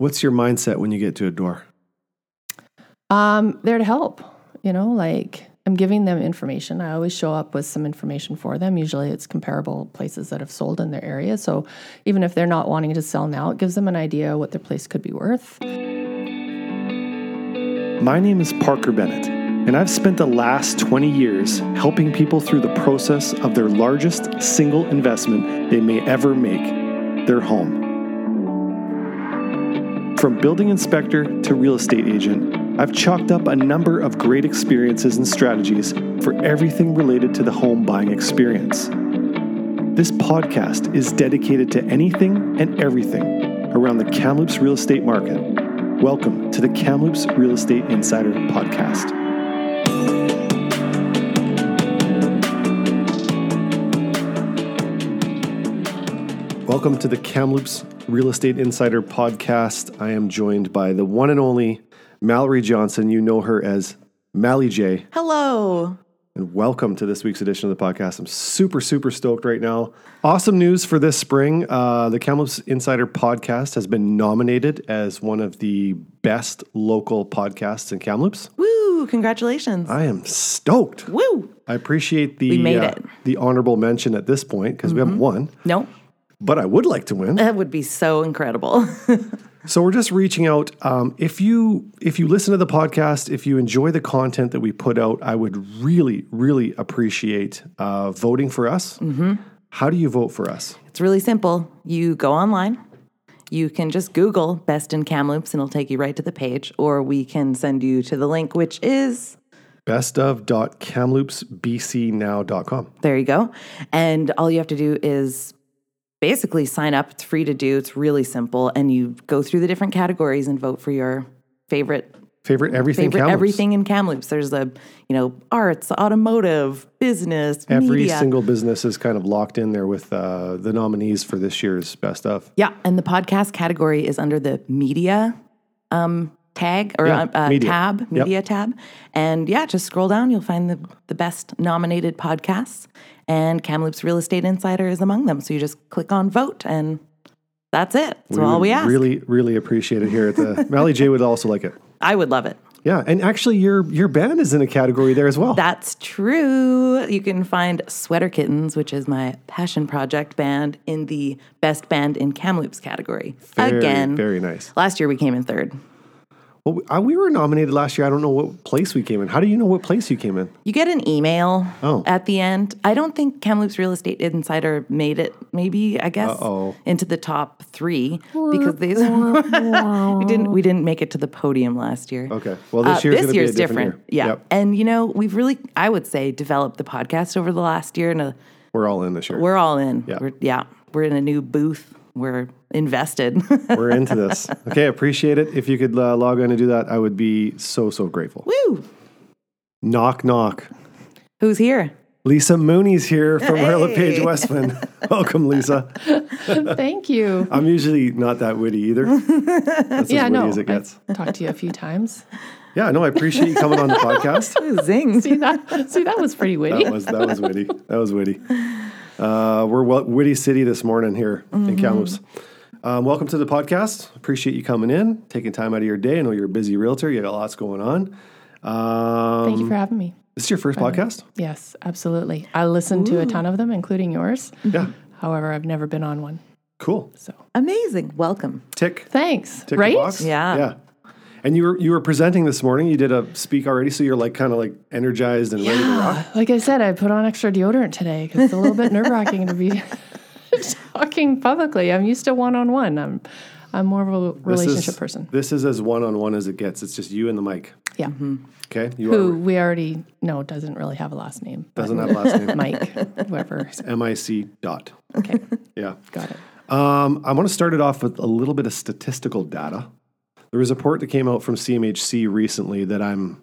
What's your mindset when you get to a door? Um, there to help. You know, like I'm giving them information. I always show up with some information for them. Usually it's comparable places that have sold in their area. So even if they're not wanting to sell now, it gives them an idea what their place could be worth. My name is Parker Bennett, and I've spent the last 20 years helping people through the process of their largest single investment they may ever make their home. From building inspector to real estate agent, I've chalked up a number of great experiences and strategies for everything related to the home buying experience. This podcast is dedicated to anything and everything around the Kamloops real estate market. Welcome to the Kamloops Real Estate Insider Podcast. Welcome to the Kamloops Real Estate Insider Podcast. I am joined by the one and only Mallory Johnson. You know her as Mally J. Hello. And welcome to this week's edition of the podcast. I'm super, super stoked right now. Awesome news for this spring. Uh, the Kamloops Insider podcast has been nominated as one of the best local podcasts in Kamloops. Woo, congratulations. I am stoked. Woo. I appreciate the We made uh, it. Mm-hmm. the honorable mention at this point because we haven't won, Nope. But I would like to win. That would be so incredible. So we're just reaching out. Um, if you if you listen to the podcast, if you enjoy the content that we put out, I would really really appreciate uh, voting for us. Mm-hmm. How do you vote for us? it's really simple. You go online. You can just Google Best in Kamloops and it'll take you right to the page, or we can send you to the link, which is Bestof.kamloopsbcnow.com. there you go. And all you have to do is basically sign up. It's free to do, it's really simple. And you go through the different categories and vote for your favorite Favorite everything favorite everything in Kamloops. There's a you know arts, automotive, business, Every media. single business is kind of locked in there with uh, the nominees for this year's best of. Yeah, and the podcast category is under the media um, tag or Yeah, uh, media. tab, Yep. media tab. And yeah, just scroll down. You'll find the, the best nominated podcasts. And Kamloops Real Estate Insider is among them. So you just click on vote, and that's it. That's all we ask. Really really appreciate it here at the Mally J would also like it. I would love it. Yeah, and actually your your band is in a category there as well. That's true. You can find Sweater Kittens, which is my passion project band, in the best band in Kamloops category. Very, Again, very nice. last year we came in third. Well, we, uh, we were nominated last year. I don't know what place we came in. How do you know what place you came in? You get an email Oh. at the end. I don't think Kamloops Real Estate Insider made it, maybe, I guess, Uh-oh. into the top three because these we didn't we didn't make it to the podium last year. Okay. Well, this Uh, year's this gonna year's different, different. year. Yeah. Yep. And you know, we've really I would say developed the podcast over the last year and uh, We're all in this year. we're all in. Yeah. We're yeah, we're in a new booth. We're invested. We're into this. Okay, appreciate it. If you could uh, log on and do that, I would be so so grateful. Woo! Knock knock. Who's here? Lisa Moonie's here from Royal LePage Westwin. Welcome, Lisa. Thank you. I'm usually not that witty either. That's yeah, as witty no. as it gets. I've talked to you a few times. Yeah, no, I appreciate you coming on the podcast. Zing. See that? See that was pretty witty. That was that was witty. That was witty. Uh, we're wel- witty city this morning here in Kamloops. Um, welcome to the podcast. Appreciate you coming in, taking time out of your day. I know you're a busy realtor. You got lots going on. Um, Thank you for having me. This is your first podcast. Yes, absolutely. I listened to a ton of them, including yours. Yeah, However, I've never been on one. cool. So Amazing. Welcome. Tick, thanks. tick the right? box. Yeah. yeah. And you were you were presenting this morning. You did a speak already, so you're like kind of like energized and ready to rock. Like I said, I put on extra deodorant today because it's a little bit nerve wracking to be talking publicly. I'm used to one on one. I'm I'm more of a This relationship is- person. This is as one on one as it gets. It's just you and the mic. Yeah. Okay, you Who are we already know doesn't really have a last name. but doesn't have a last name. Mike, whoever. M I C dot. Okay, Yeah. got it. Um, I want to start it off with a little bit of statistical data. There was a report that came out from CMHC recently that I'm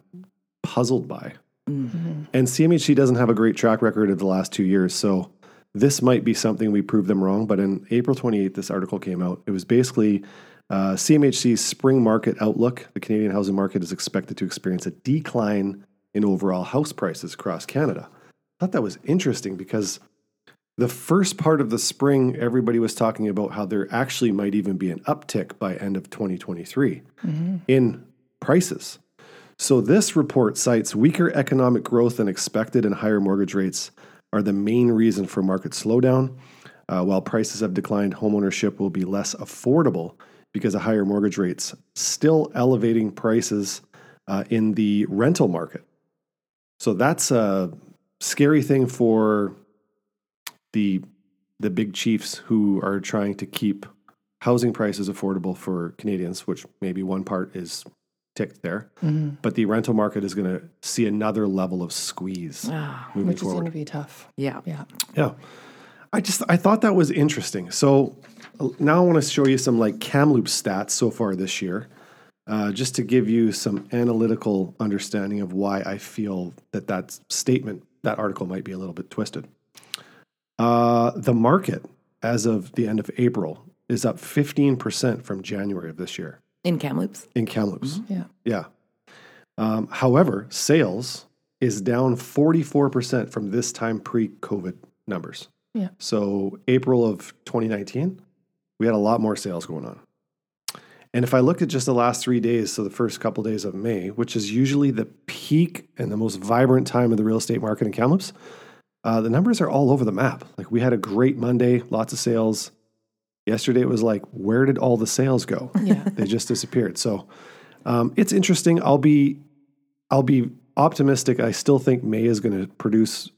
puzzled by. And CMHC doesn't have a great track record of the last two years. So this might be something we prove them wrong. But in April 28th, this article came out. It was basically uh, CMHC's spring market outlook. The Canadian housing market is expected to experience a decline in overall house prices across Canada. I thought that was interesting because The first part of the spring, everybody was talking about how there actually might even be an uptick by end of 2023 in prices. So this report cites weaker economic growth than expected and higher mortgage rates are the main reason for market slowdown. Uh, while prices have declined, homeownership will be less affordable because of higher mortgage rates, still elevating prices uh, in the rental market. So that's a scary thing for the the big chiefs who are trying to keep housing prices affordable for Canadians, which maybe one part is ticked there, but the rental market is going to see another level of squeeze Ah, moving which is going to be tough. yeah. Yeah. Yeah. I just I thought that was interesting. So now I want to show you some like Kamloops stats so far this year, uh, just to give you some analytical understanding of why I feel that that statement, that article might be a little bit twisted. Uh, the market as of the end of April is up 15% from January of this year In Kamloops. in Kamloops. Yeah. Yeah. Um, however, sales is down 44% from this time pre COVID numbers. Yeah. So, April of 2019, we had a lot more sales going on. And if I look at just the last three days, so the first couple days of May, which is usually the peak and the most vibrant time of the real estate market in Kamloops, uh, the numbers are all over the map. Like we had a great Monday, lots of sales. Yesterday it was like, where did all the sales go? Yeah. they just disappeared. So um, it's interesting. I'll be I'll be optimistic. I still think May is going to produce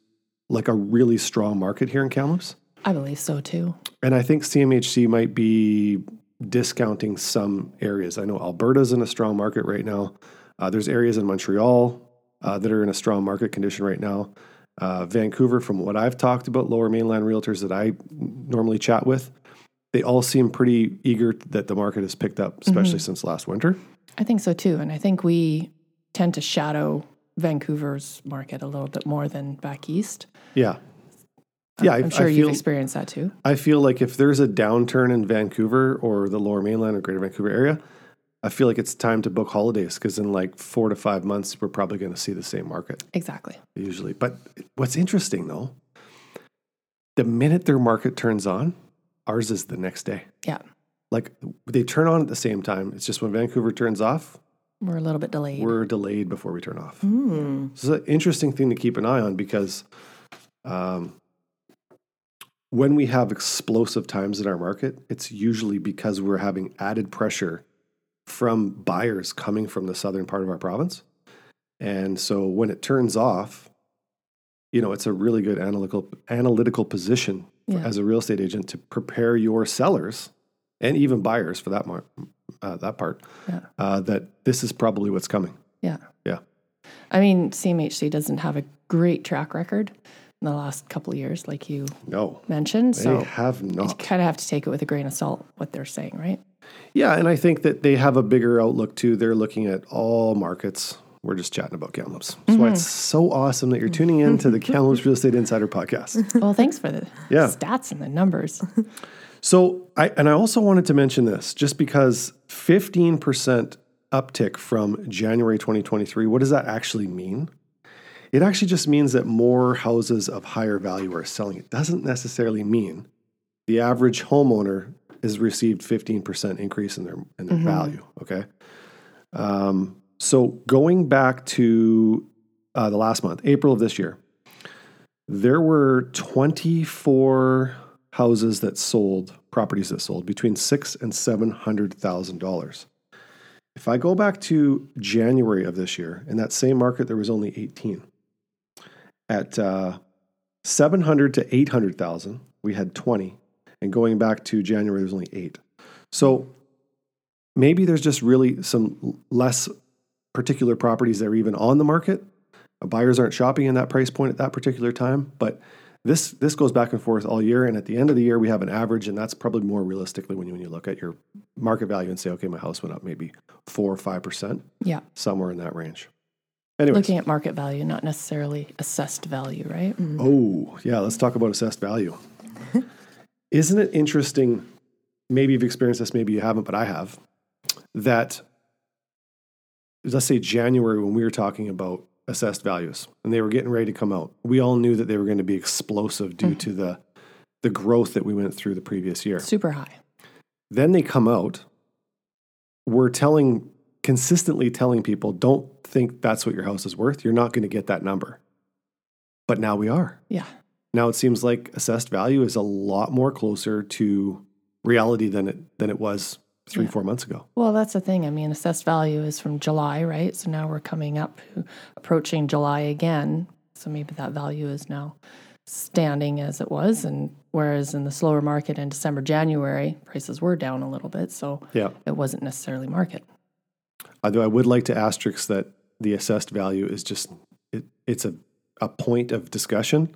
like a really strong market here in Kamloops, I believe so too. and I think CMHC might be discounting some areas. I know Alberta's in a strong market right now. Uh, there's areas in Montreal uh, that are in a strong market condition right now. Uh, Vancouver, from what I've talked about, lower mainland realtors that I normally chat with, they all seem pretty eager that the market has picked up, especially since last winter. I think so too. And I think we tend to shadow Vancouver's market a little bit more than back east. Yeah. Yeah, I, I'm sure I you've feel, experienced that too. I feel like if there's a downturn in Vancouver or the lower mainland or greater Vancouver area, I feel like it's time to book holidays because in like four to five months, we're probably going to see the same market Exactly. usually. But what's interesting though, the minute their market turns on, ours is the next day. Yeah. Like they turn on at the same time. It's just when Vancouver turns off, We're a little bit delayed. we're delayed before we turn off. Mm. This is an interesting thing to keep an eye on because um, when we have explosive times in our market, it's usually because we're having added pressure from buyers coming from the southern part of our province. And so when it turns off, you know, it's a really good analytical analytical position for- as a real estate agent to prepare your sellers and even buyers for that mar- uh, that part Yeah. uh, that this is probably what's coming. yeah. Yeah. I mean, CMHC doesn't have a great track record in the last couple of years, like you No, mentioned. they So have you not. kind of have to take it with a grain of salt, what they're saying, right? Yeah, and I think that they have a bigger outlook too. They're looking at all markets. We're just chatting about Kamloops. That's why it's mm-hmm. so awesome that you're tuning in to the Kamloops Real Estate Insider podcast. Well, thanks for the Yeah. stats and the numbers. So, I and I also wanted to mention this just because 15% uptick from January 2023. What does that actually mean? It actually just means that more houses of higher value are selling. It doesn't necessarily mean the average homeowner has received 15% increase in their in their value. Okay. Um, so going back to uh, the last month, April of this year, there were 24 houses that sold, properties that sold between six and seven hundred thousand dollars. If I go back to January of this year, in that same market, there was only 18. At uh, 700 to 800,000, we had 20. And going back to January, there's only eight. So maybe there's just really some less particular properties that are even on the market. Buyers aren't shopping in that price point at that particular time, but this this goes back and forth all year. And at the end of the year, we have an average, and that's probably more realistically when you when you look at your market value and say, okay, my house went up maybe four or five percent, Yeah. somewhere in that range. Anyways, Looking at market value, not necessarily assessed value, right? Oh, yeah, let's talk about assessed value. Isn't it interesting? Maybe you've experienced this, maybe you haven't, but I have. That, let's say January, when we were talking about assessed values and they were getting ready to come out, we all knew that they were going to be explosive due mm-hmm. to the the growth that we went through the previous year. Super high. Then they come out. We're telling, consistently telling people, don't think that's what your house is worth. You're not going to get that number. But now we are. Yeah. Now it seems like assessed value is a lot more closer to reality than it than it was three, Yeah. four months ago. Well, that's the thing. I mean, assessed value is from July, right? So now we're coming up, approaching July again. So maybe that value is now standing as it was. And whereas in the slower market in December, January, prices were down a little bit. So Yeah. it wasn't necessarily market. Although I would like to asterisk that the assessed value is just it, it's a, a point of discussion,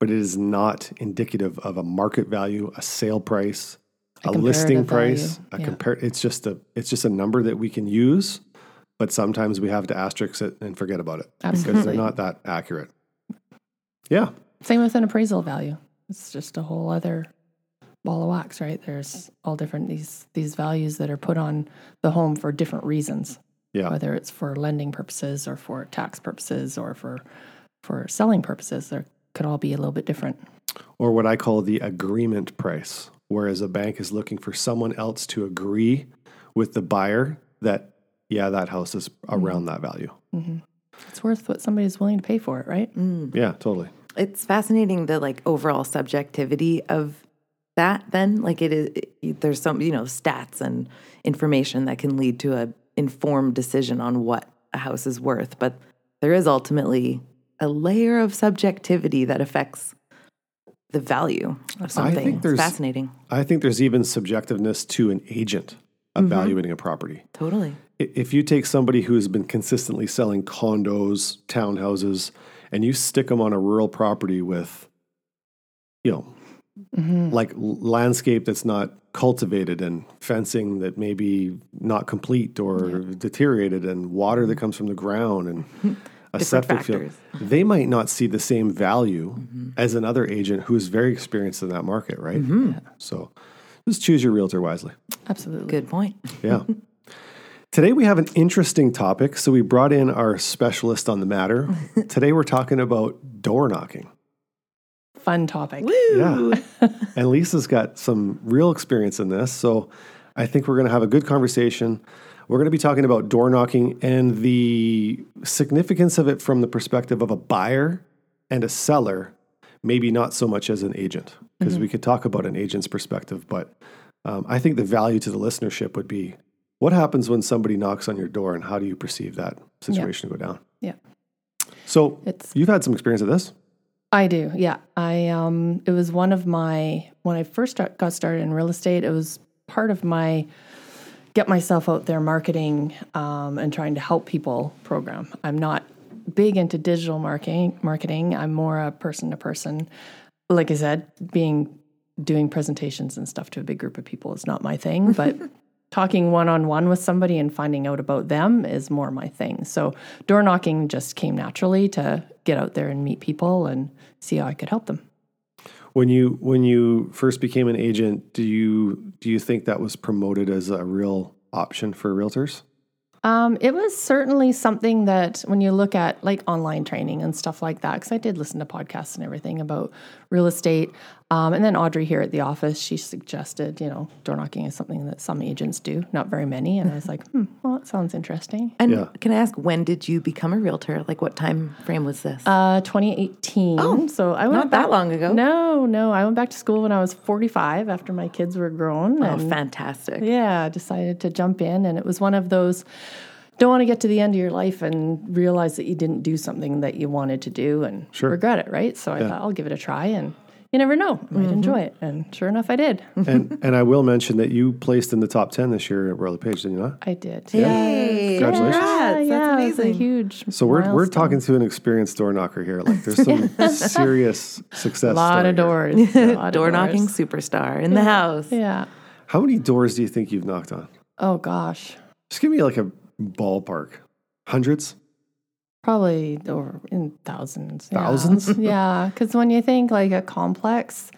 but it is not indicative of a market value, a sale price, A a, listing comparative value, price, a yeah. compare it's just a it's just a number that we can use, but sometimes we have to asterisk it and forget about it because they're not that accurate. Yeah. Same with an appraisal value. It's just a whole other ball of wax, right? There's all different these these values that are put on the home for different reasons. Yeah. Whether it's for lending purposes or for tax purposes or for for selling purposes, there could all be a little bit different. or what I call the agreement price, whereas a bank is looking for someone else to agree with the buyer that, yeah, that house is around mm-hmm. that value. Mm-hmm. It's worth what somebody's willing to pay for it, right? Mm. Yeah, totally. It's fascinating the like overall subjectivity of that. Then, like it is, it- there's some you know stats and information that can lead to a informed decision on what a house is worth, but there is ultimately a layer of subjectivity that affects the value of something. I think It's there's- fascinating. I think there's even subjectiveness to an agent evaluating mm-hmm. a property. Totally. If you take somebody who's been consistently selling condos, townhouses, and you stick them on a rural property with, you know, mm-hmm. like landscape that's not cultivated and fencing that may be not complete or deteriorated and water that mm-hmm. comes from the ground and a Different septic field, factors. they might not see the same value mm-hmm. as another agent who's very experienced in that market, right? Mm-hmm. So just choose your realtor wisely. Absolutely. Good point. Yeah. Today we have an interesting topic. So we brought in our specialist on the matter. Today we're talking about door knocking. Fun topic. Yeah. and Lisa's got some real experience in this. So I think we're going to have a good conversation. We're going to be talking about door knocking and the significance of it from the perspective of a buyer and a seller, maybe not so much as an agent, because we could talk about an agent's perspective. But um, I think the value to the listenership would be what happens when somebody knocks on your door and how do you perceive that situation go down? Yeah. So It's you've had some experience of this? I do. Yeah. I um it was one of my when I first got started in real estate, it was part of my get myself out there marketing um, and trying to help people program. I'm not big into digital marketing marketing. I'm more a person to person. Like I said, being doing presentations and stuff to a big group of people is not my thing, but talking one on one with somebody and finding out about them is more my thing. So door knocking just came naturally to get out there and meet people and see how I could help them. When you when you first became an agent, do you do you think that was promoted as a real option for realtors? Um, it was certainly something that when you look at like online training and stuff like that, because I did listen to podcasts and everything about real estate. Um, and then Audrey here at the office, she suggested, you know, door knocking is something that some agents do, not very many. And I was like, hmm, well, that sounds interesting. And Yeah. can I ask when did you become a realtor? Like what time frame was this? Uh, 2018. Oh, so I went not that long ago. No, no, I went back to school when I was 45 after my kids were grown. oh, and fantastic. yeah, decided to jump in, and it was one of those. Don't want to get to the end of your life and realize that you didn't do something that you wanted to do and Sure. regret it, right? So I thought I'll give it a try, and you never know, I might mm-hmm. enjoy it. And sure enough, I did. and and I will mention that you placed in the top ten this year at Royal Page, did you not? I did. Yay. Congratulations. Yeah, Congrats. yeah, That's it was a amazing. huge. So we're we're talking to an experienced door knocker here. Like there's some serious success. a lot story of here. doors, a lot of Door knocking doors. superstar in the house. Yeah. How many doors do you think you've knocked on? Oh gosh, Just give me like a ballpark. Hundreds? Probably over in thousands. Thousands? Yeah, because when you think like a complex,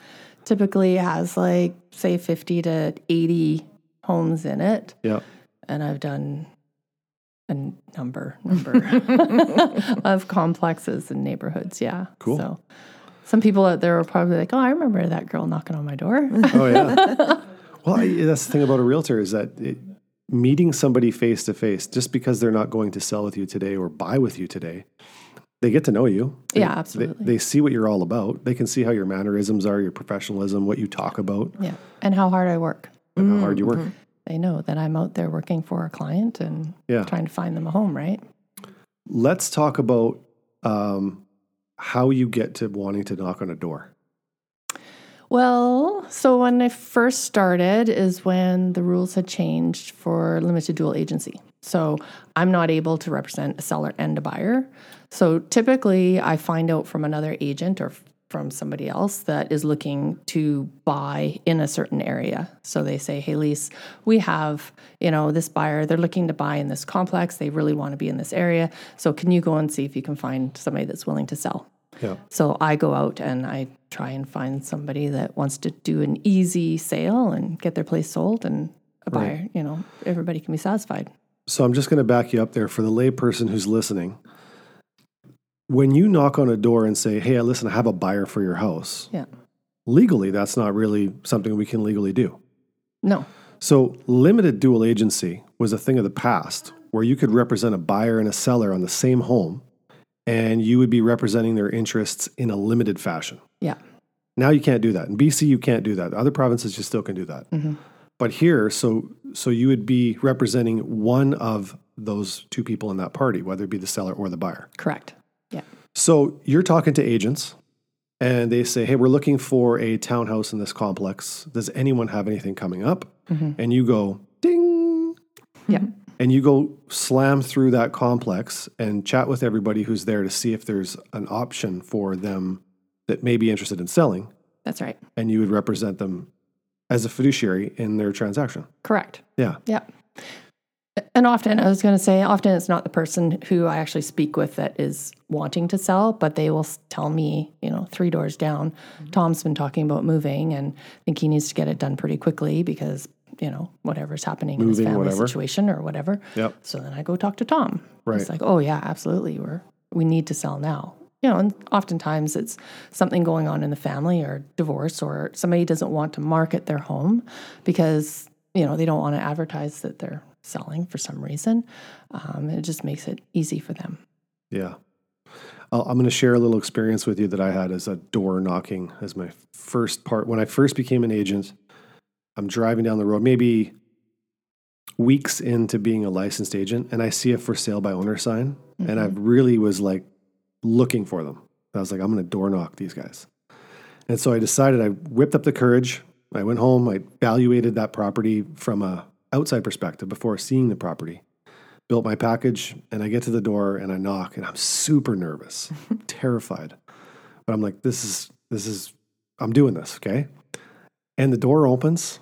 typically has like say fifty to eighty homes in it, Yeah. and I've done a number number of complexes and neighborhoods. Yeah, Cool. So Some people out there are probably like, "Oh, I remember that girl knocking on my door." Oh yeah. well, I, that's the thing about a realtor is that it, meeting somebody face to face, just because they're not going to sell with you today or buy with you today, they get to know you. They- Yeah, they- absolutely. They, see what you're all about. They can see how your mannerisms are, your professionalism, what you talk about, yeah, and how hard I work. and how hard you work. They know that I'm out there working for a client and Yeah. trying to find them a home, right? Let's talk about um, how you get to wanting to knock on a door. Well, so when I first started is when the rules had changed for limited dual agency. So I'm not able to represent a seller and a buyer. So typically I find out from another agent or from somebody else that is looking to buy in a certain area. So they say, "Hey, Lise, we have, you know, this buyer. They're looking to buy in this complex. They really want to be in this area. So can you go and see if you can find somebody that's willing to sell?" Yeah. So I go out and I try and find somebody that wants to do an easy sale and get their place sold and a buyer, you know, everybody can be satisfied. So I'm just going to back you up there for the layperson who's listening. When you knock on a door and say, "Hey, listen, I have a buyer for your house," Yeah. legally, that's not really something we can legally do. No. So, limited dual agency was a thing of the past where you could represent a buyer and a seller on the same home and you would be representing their interests in a limited fashion. Yeah. Now you can't do that. In BC you can't do that. Other provinces you still can do that. Mm-hmm. But here so so you would be representing one of those two people in that party, whether it be the seller or the buyer. Correct. Yeah. So you're talking to agents and they say, Hey, we're looking for a townhouse in this complex. Does anyone have anything coming up? Mm-hmm. And you go, ding. Yeah. And you go slam through that complex and chat with everybody who's there to see if there's an option for them that may be interested in selling. That's right. And you would represent them as a fiduciary in their transaction. Correct. Yeah. Yeah. And often, I was going to say, often it's not the person who I actually speak with that is wanting to sell, but they will tell me, you know, three doors down, mm-hmm. Tom's been talking about moving and I think he needs to get it done pretty quickly because, you know, whatever's happening in his family whatever. situation or whatever. Yep. So then I go talk to Tom. Right. It's like, oh yeah, absolutely. We're we need to sell now. You know, and oftentimes it's something going on in the family or divorce or somebody doesn't want to market their home because, you know, they don't want to advertise that they're selling for some reason. Um, it just makes it easy for them. Yeah. I'm going to share a little experience with you that I had as a door knocking as my first part. When I first became an agent, I'm driving down the road, maybe weeks into being a licensed agent, and I see a for sale by owner sign. And I mm-hmm. really was like looking for them. I was like, I'm going to door knock these guys. And so I decided I whipped up the courage. I went home, I evaluated that property from a outside perspective before seeing the property built my package and I get to the door and I knock and I'm super nervous, terrified. But I'm like, this is, this is, I'm doing this, okay? And the door opens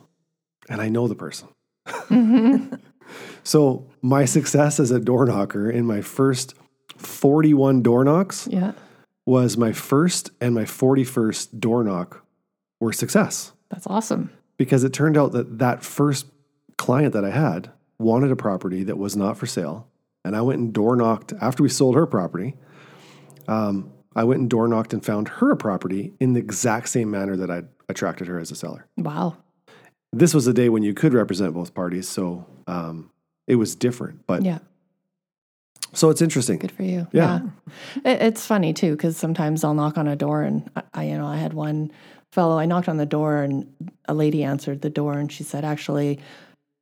and I know the person. so my success as a door knocker in my first 41 door knocks Yeah. was my first and my 41st door knock were success That's awesome. because it turned out that that first client that I had wanted a property that was not for sale. And I went and door knocked after we sold her property. Um, I went and door knocked and found her a property in the exact same manner that I attracted her as a seller. Wow. This was a day when you could represent both parties, so um, it was different. But Yeah. so it's interesting. Good for you. Yeah. It, it's funny too because sometimes I'll knock on a door and I- I, you know, I had one fellow. I knocked on the door and a lady answered the door and she said, "Actually,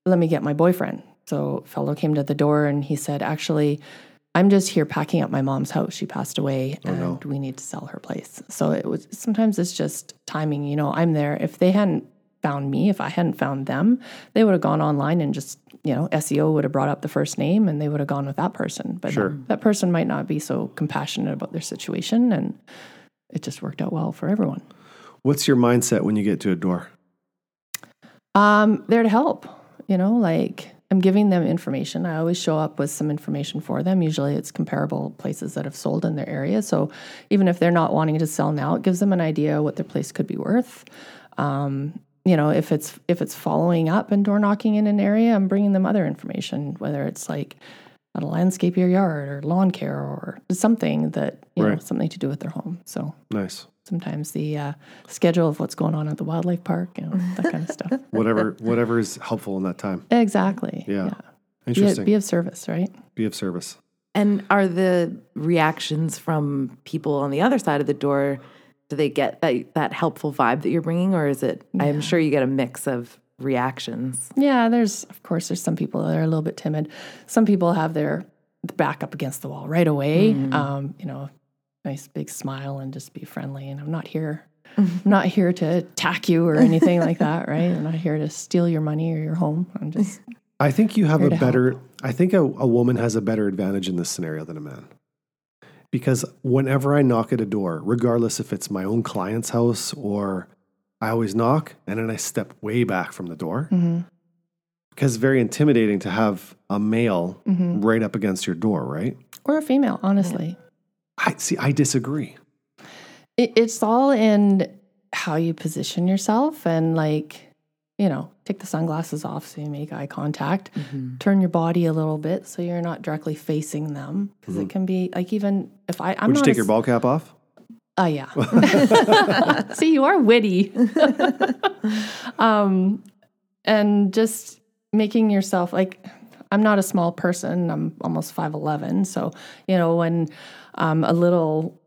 let me get my boyfriend." So fellow came to the door and he said, "Actually." I'm just here packing up my mom's house. She passed away and no. we need to sell her place. So it was sometimes it's just timing, you know, I'm there. If they hadn't found me, if I hadn't found them, they would have gone online and just, you know, SEO would have brought up the first name and they would have gone with that person. But Sure. that, that person might not be so compassionate about their situation and it just worked out well for everyone. What's your mindset when you get to a door? Um, there to help, you know, like I'm giving them information. I always show up with some information for them. Usually it's comparable places that have sold in their area. So even if they're not wanting to sell now, it gives them an idea what their place could be worth. Um, you know, if it's if it's following up and door knocking in an area, I'm bringing them other information, whether it's like how to landscape your yard or lawn care or something that you know something to do with their home. So Nice. sometimes the uh, schedule of what's going on at the wildlife park, you know, that kind of stuff. Whatever whatever is helpful in that time. Exactly. Yeah. Be, Interesting. be of service, right? Be of service. And are the reactions from people on the other side of the door? Do they get that that helpful vibe that you're bringing, or is it? I'm sure you get a mix of reactions. Yeah, there's of course there's some people that are a little bit timid. Some people have their back up against the wall right away. Um, you know, nice big smile and just be friendly. And I'm not here. I'm not here to attack you or anything like that, right? I'm not here to steal your money or your home. I'm just I think you have a to help. better I think a, a woman has a better advantage in this scenario than a man. Because whenever I knock at a door, regardless if it's my own client's house or I always knock and then I step way back from the door. Mm-hmm. Because it's very intimidating to have a male mm-hmm. right up against your door, right? or a female, honestly. I see I disagree. It, it's all in how you position yourself and like you know take the sunglasses off so you make eye contact turn your body a little bit so you're not directly facing them because it can be like even if i i'm Would you take a your ball cap off? Oh yeah. See, you are witty. um, and just making yourself like I'm not a small person. I'm almost five eleven. So you know when um, a little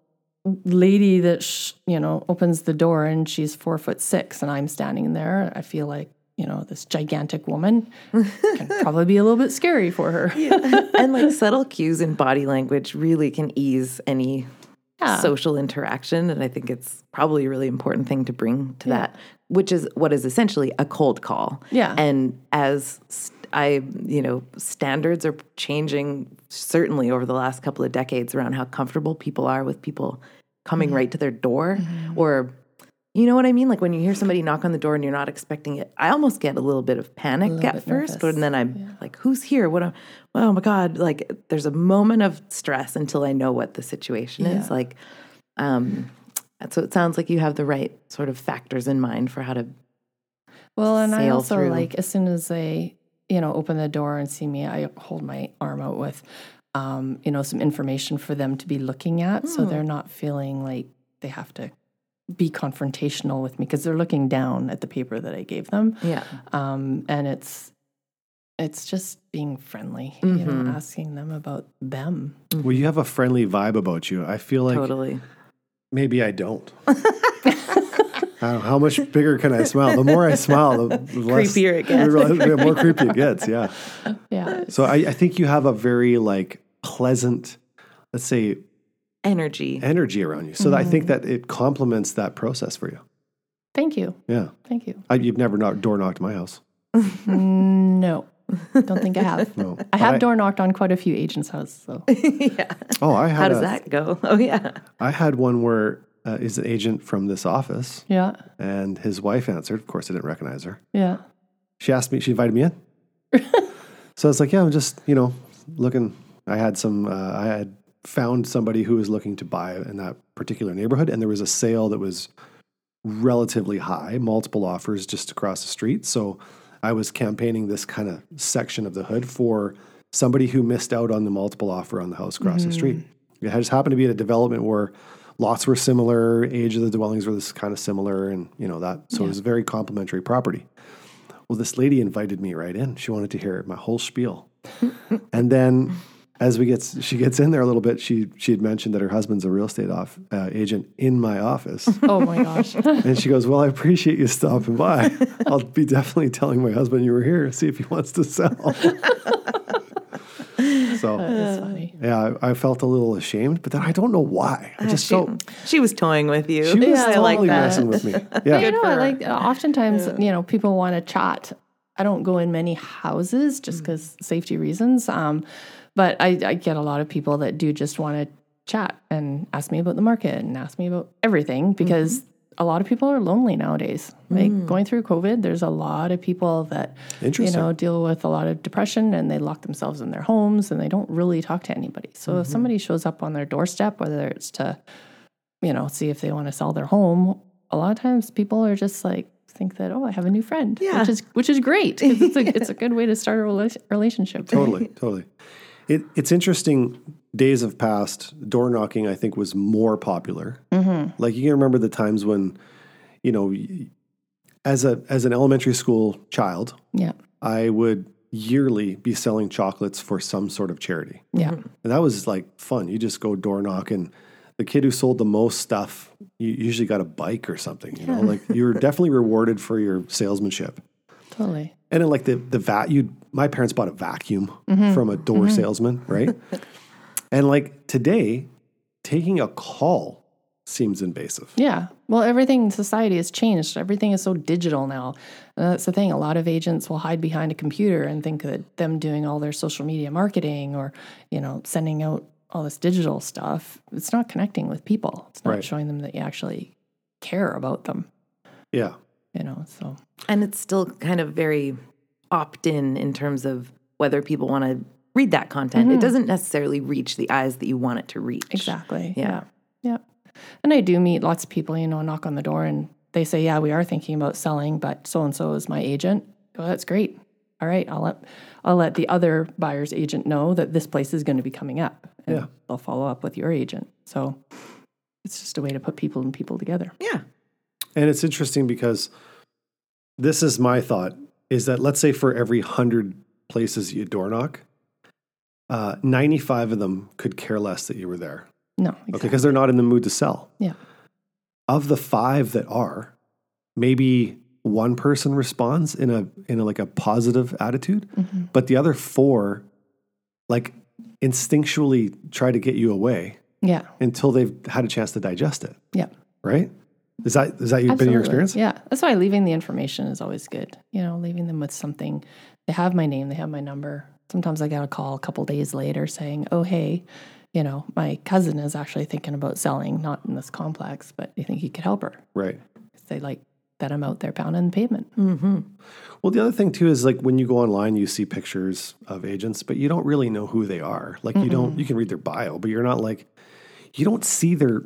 lady that sh- you know opens the door and she's four foot six and I'm standing there, I feel like you know this gigantic woman can probably be a little bit scary for her. and like subtle cues in body language really can ease any Yeah. social interaction. And I think it's probably a really important thing to bring to that, which is what is essentially a cold call. Yeah. And as I, you know, standards are changing certainly over the last couple of decades around how comfortable people are with people coming Mm-hmm. right to their door or you know what I mean? Like when you hear somebody knock on the door and you're not expecting it, I almost get a little bit of panic at first, but then I'm like, who's here? What? Am, oh my God. Like there's a moment of stress until I know what the situation is. Like, um, so it sounds like you have the right sort of factors in mind for how to, Well, and I also through. like as soon as they, you know, open the door and see me, I hold my arm out with, um, you know, some information for them to be looking at, so they're not feeling like they have to be confrontational with me because they're looking down at the paper that I gave them, yeah. um, and it's it's just being friendly, you know, asking them about them. Well, you have a friendly vibe about you. I feel like Totally. maybe I don't. I don't know, how much bigger can I smile? The more I smile, the less, Creepier it gets. The more creepy it gets. Yeah. Yeah, So I, I think you have a very like pleasant, let's say, Energy. energy around you. So I think mm-hmm. that it complements that process for you. thank you, Yeah. thank you. I, you've never knocked, door knocked my house. No, don't think I have. No. I have I- door knocked on quite a few agents' houses, so yeah. Oh, I had How does a- that go? Oh, yeah. I had one where uh, is an agent from this office, yeah, and his wife answered. Of course, I didn't recognize her. yeah. She asked me. She invited me in. so I was like, "Yeah, I'm just you know looking." I had some. Uh, I had found somebody who was looking to buy in that particular neighborhood, and there was a sale that was relatively high, multiple offers just across the street. So I was campaigning this kind of section of the hood for somebody who missed out on the multiple offer on the house across the street. It just happened to be at a development where lots were similar, age of the dwellings were this kind of similar, and you know that. So it was a very complimentary property. Well, this lady invited me right in. She wanted to hear my whole spiel, and then as we get, she gets in there a little bit. She she had mentioned that her husband's a real estate off uh, agent in my office. Oh my gosh. And she goes, Well, I appreciate you stopping by. I'll be definitely telling my husband you were here, see if he wants to sell. So, oh, That's funny. yeah, I, I felt a little ashamed, but then I don't know why. I ah, just she, felt she was toying with you. she was Yeah, I like that. messing with me. Uh, yeah. you know, for her. like oftentimes, you know, people want to chat. I don't go in many houses just mm. because safety reasons. Um, but I, I get a lot of people that do just want to chat and ask me about the market and ask me about everything mm-hmm. because a lot of people are lonely nowadays. Like mm. going through COVID, there's a lot of people that you know deal with a lot of depression and they lock themselves in their homes and they don't really talk to anybody. So if mm-hmm. somebody shows up on their doorstep, whether it's to you know, see if they want to sell their home. A lot of times people are just like think that, oh, I have a new friend, Yeah. which is which is great 'cause it's a it's a good way to start a rela- relationship. Totally, totally. It, it's interesting. Days have passed. Door knocking, I think, was more popular. Mm-hmm. Like you can remember the times when, you know, as a as an elementary school child, Yeah. I would yearly be selling chocolates for some sort of charity, Yeah. Mm-hmm. and that was like fun. You just go door knock, and the kid who sold the most stuff, you usually got a bike or something. You know, like you were definitely rewarded for your salesmanship. Totally. And then like the the vat you my parents bought a vacuum mm-hmm. from a door mm-hmm. salesman, right? and like today, taking a call seems invasive. Yeah. Well, everything in society has changed. Everything is so digital now. And that's the thing. A lot of agents will hide behind a computer and think that them doing all their social media marketing or, you know, sending out all this digital stuff, it's not connecting with people. It's not Right. showing them that you actually care about them, Yeah. you know. So And it's still kind of very opt in in terms of whether people want to read that content. It mm-hmm. doesn't necessarily reach the eyes that you want it to reach. Exactly. Yeah. Yeah. yeah. And I do meet lots of people, you know, knock on the door and they say, Yeah, we are thinking about selling, but so and so is my agent. Well, that's great. All right, I'll let I'll let the other buyer's agent know that this place is going to be coming up. And Yeah. they'll follow up with your agent. So it's just a way to put people and people together. Yeah. And it's interesting because this is my thought is that let's say for every hundred places you door knock, uh, 95 of them could care less that you were there. No, Okay. Because they're not in the mood to sell. Yeah. Of the five that are, maybe one person responds in a in a like a positive attitude, Mm-hmm. but the other four like instinctually try to get you away Yeah. until they've had a chance to digest it. Yeah. Right? Is that is that been your experience? Yeah. That's why leaving the information is always good. You know, leaving them with something. They have my name, they have my number. Sometimes I got a call a couple days later saying, oh, hey, you know, my cousin is actually thinking about selling, not in this complex, but you think he could help her? Right. They like that I'm out there pounding the pavement. Mm-hmm. Well, the other thing too is like when you go online, you see pictures of agents, but you don't really know who they are. Like you don't, you can read their bio, but you're not like, you don't see their